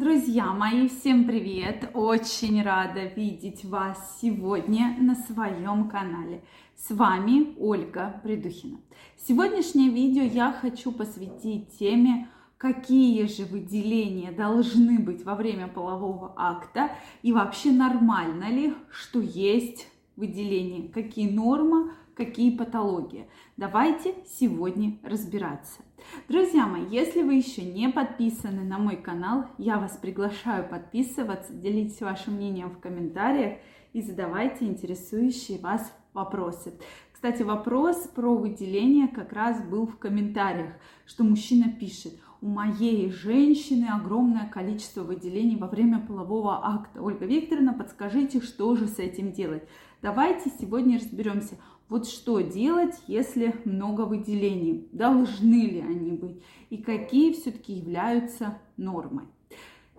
Друзья мои, всем привет! Очень рада видеть вас сегодня на своем канале. С вами Ольга Придухина. Сегодняшнее видео я хочу посвятить теме, какие же выделения должны быть во время полового акта и вообще нормально ли, что есть выделение, какие нормы, какие патологии. Давайте сегодня разбираться. Друзья мои, если вы еще не подписаны на мой канал, я вас приглашаю подписываться, делитесь вашим мнением в комментариях и задавайте интересующие вас вопросы. Кстати, вопрос про выделение как раз был в комментариях, что мужчина пишет, у моей женщины огромное количество выделений во время полового акта. Ольга Викторовна, подскажите, что же с этим делать? Давайте сегодня разберемся, вот что делать, если много выделений? Должны ли они быть? И какие все-таки являются нормой?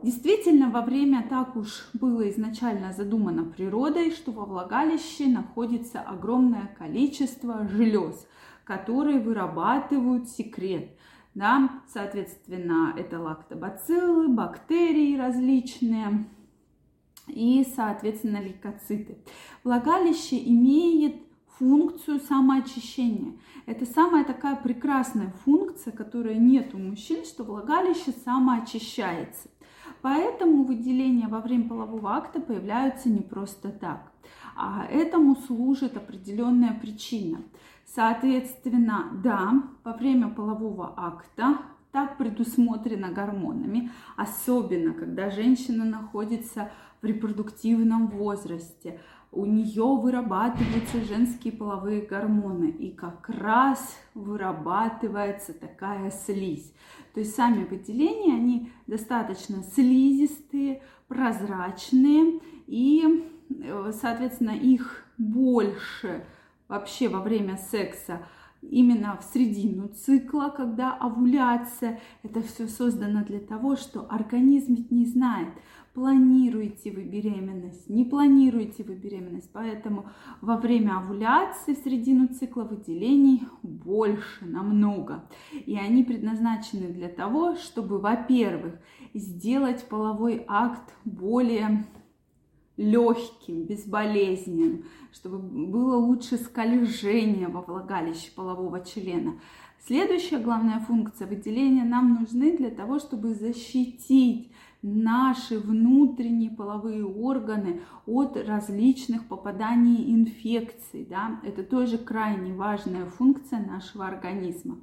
Действительно, во время так уж было изначально задумано природой, что во влагалище находится огромное количество желез, которые вырабатывают секрет. Да, соответственно, это лактобациллы, бактерии различные и, соответственно, лейкоциты. Влагалище имеет функцию самоочищения. Это самая такая прекрасная функция, которая нет у мужчин, что влагалище самоочищается. Поэтому выделения во время полового акта появляются не просто так, а этому служит определенная причина. Соответственно, да, во время полового акта так предусмотрено гормонами, особенно когда женщина находится в репродуктивном возрасте, у нее вырабатываются женские половые гормоны, и как раз вырабатывается такая слизь. То есть сами выделения, они достаточно слизистые, прозрачные, и, э, соответственно, их больше вообще во время секса именно в середину цикла, когда овуляция. Это все создано для того, что организм не знает, планируете вы беременность, не планируете вы беременность. Поэтому во время овуляции в середину цикла выделений больше, намного. И они предназначены для того, чтобы, во-первых, сделать половой акт более легким, безболезненным, чтобы было лучше скольжение во влагалище полового члена. Следующая главная функция выделения нам нужны для того, чтобы защитить наши внутренние половые органы от различных попаданий инфекций. Да? Это тоже крайне важная функция нашего организма.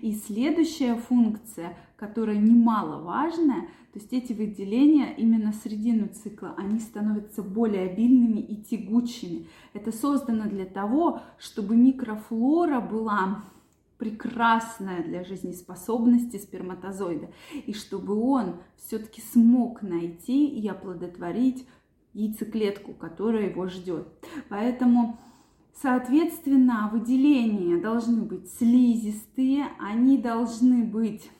И следующая функция, которая немаловажная, то есть эти выделения именно середину цикла, они становятся более обильными и тягучими. Это создано для того, чтобы микрофлора была прекрасная для жизнеспособности сперматозоида, и чтобы он все-таки смог найти и оплодотворить яйцеклетку, которая его ждет. Поэтому, соответственно, выделения должны быть слизистые, они должны быть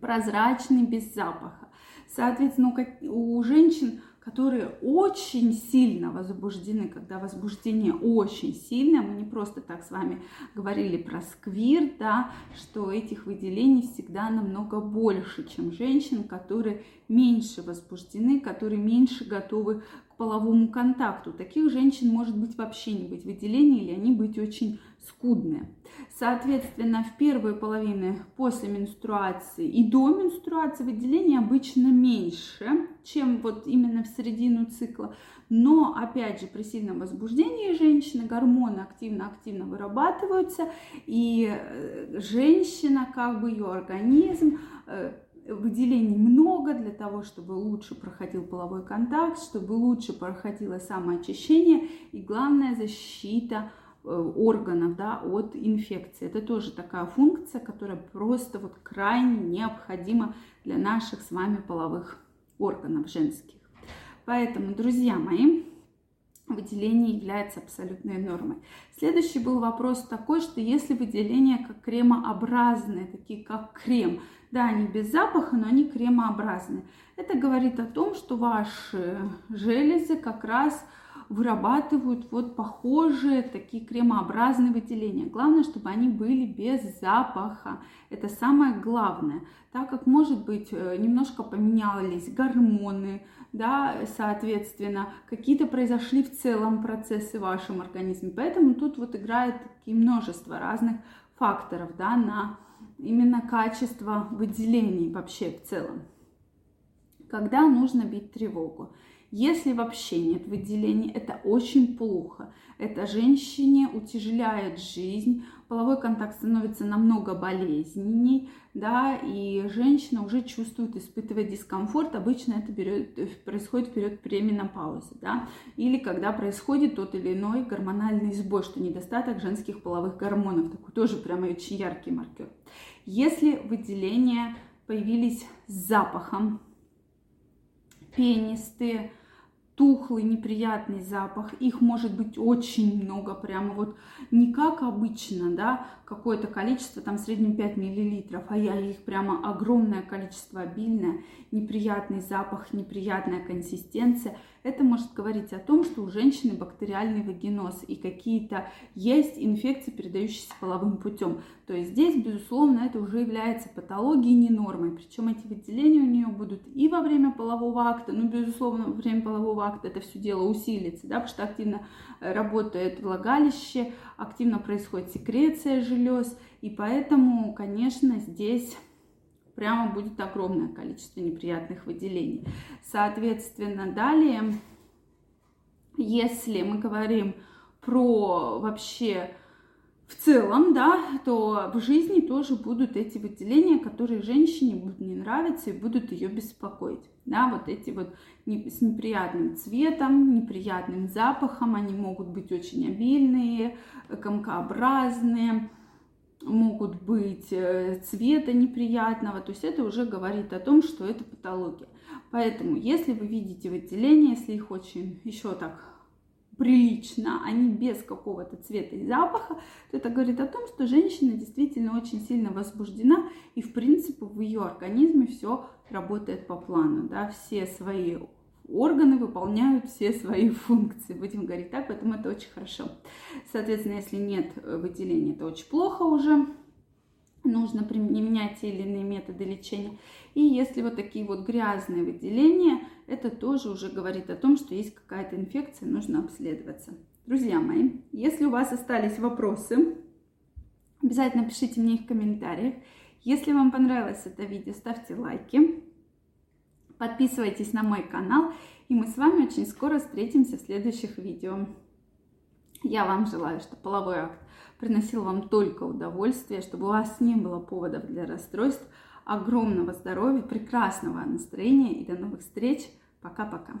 прозрачные, без запаха. Соответственно, у женщин которые очень сильно возбуждены, когда возбуждение очень сильное, мы не просто так с вами говорили про сквир, да, что этих выделений всегда намного больше, чем женщин, которые меньше возбуждены, которые меньше готовы половому контакту. Таких женщин может быть вообще не быть выделений, или они быть очень скудные. Соответственно, в первой половине после менструации и до менструации выделения обычно меньше, чем вот именно в середину цикла. Но, опять же, при сильном возбуждении женщины гормоны активно-активно вырабатываются, и э, женщина, как бы ее организм, э, выделений много для того, чтобы лучше проходил половой контакт, чтобы лучше проходило самоочищение и, главное, защита Э, органов да, от инфекции. Это тоже такая функция, которая просто вот крайне необходима для наших с вами половых органов женских. Поэтому, друзья мои, выделение является абсолютной нормой. Следующий был вопрос такой, что если выделения как кремообразные, такие как крем, да, они без запаха, но они кремообразные, это говорит о том, что ваши железы как раз вырабатывают вот похожие такие кремообразные выделения. Главное, чтобы они были без запаха. Это самое главное. Так как, может быть, э, немножко поменялись гормоны, да, соответственно, какие-то произошли в целом процессы в вашем организме. Поэтому тут вот играет такие множество разных факторов, да, на именно качество выделений вообще в целом. Когда нужно бить тревогу? Если вообще нет выделений, это очень плохо. Это женщине утяжеляет жизнь, половой контакт становится намного болезненней, да, и женщина уже чувствует, испытывает дискомфорт. Обычно это берет, происходит в период пременопаузы, да, или когда происходит тот или иной гормональный сбой, что недостаток женских половых гормонов, такой тоже прямо очень яркий маркер. Если выделения появились с запахом, пенистые, тухлый, неприятный запах. Их может быть очень много, прямо вот не как обычно, да, какое-то количество, там в среднем 5 миллилитров, а я их прямо огромное количество, обильное, неприятный запах, неприятная консистенция. Это может говорить о том, что у женщины бактериальный вагиноз и какие-то есть инфекции, передающиеся половым путем. То есть здесь, безусловно, это уже является патологией, не нормой. Причем эти выделения у нее будут и во время полового акта, ну, безусловно, во время полового акта это все дело усилится, да, потому что активно э, работает влагалище, активно происходит секреция желез, и поэтому, конечно, здесь прямо будет огромное количество неприятных выделений. Соответственно, далее, если мы говорим про вообще в целом, да, то в жизни тоже будут эти выделения, которые женщине будут не нравиться и будут ее беспокоить. Да, вот эти вот с неприятным цветом, неприятным запахом, они могут быть очень обильные, комкообразные, могут быть э, цвета неприятного, то есть это уже говорит о том, что это патология. Поэтому, если вы видите выделения, если их очень еще так прилично, а не без какого-то цвета и запаха, то это говорит о том, что женщина действительно очень сильно возбуждена, и в принципе в ее организме все работает по плану, да, все свои органы выполняют все свои функции, будем говорить так, поэтому это очень хорошо. Соответственно, если нет э, выделения, это очень плохо уже, нужно применять те или иные методы лечения. И если вот такие вот грязные выделения, это тоже уже говорит о том, что есть какая-то инфекция, нужно обследоваться. Друзья мои, если у вас остались вопросы, обязательно пишите мне их в комментариях. Если вам понравилось это видео, ставьте лайки. Подписывайтесь на мой канал, и мы с вами очень скоро встретимся в следующих видео. Я вам желаю, чтобы половой акт приносил вам только удовольствие, чтобы у вас не было поводов для расстройств, огромного здоровья, прекрасного настроения и до новых встреч. Пока-пока.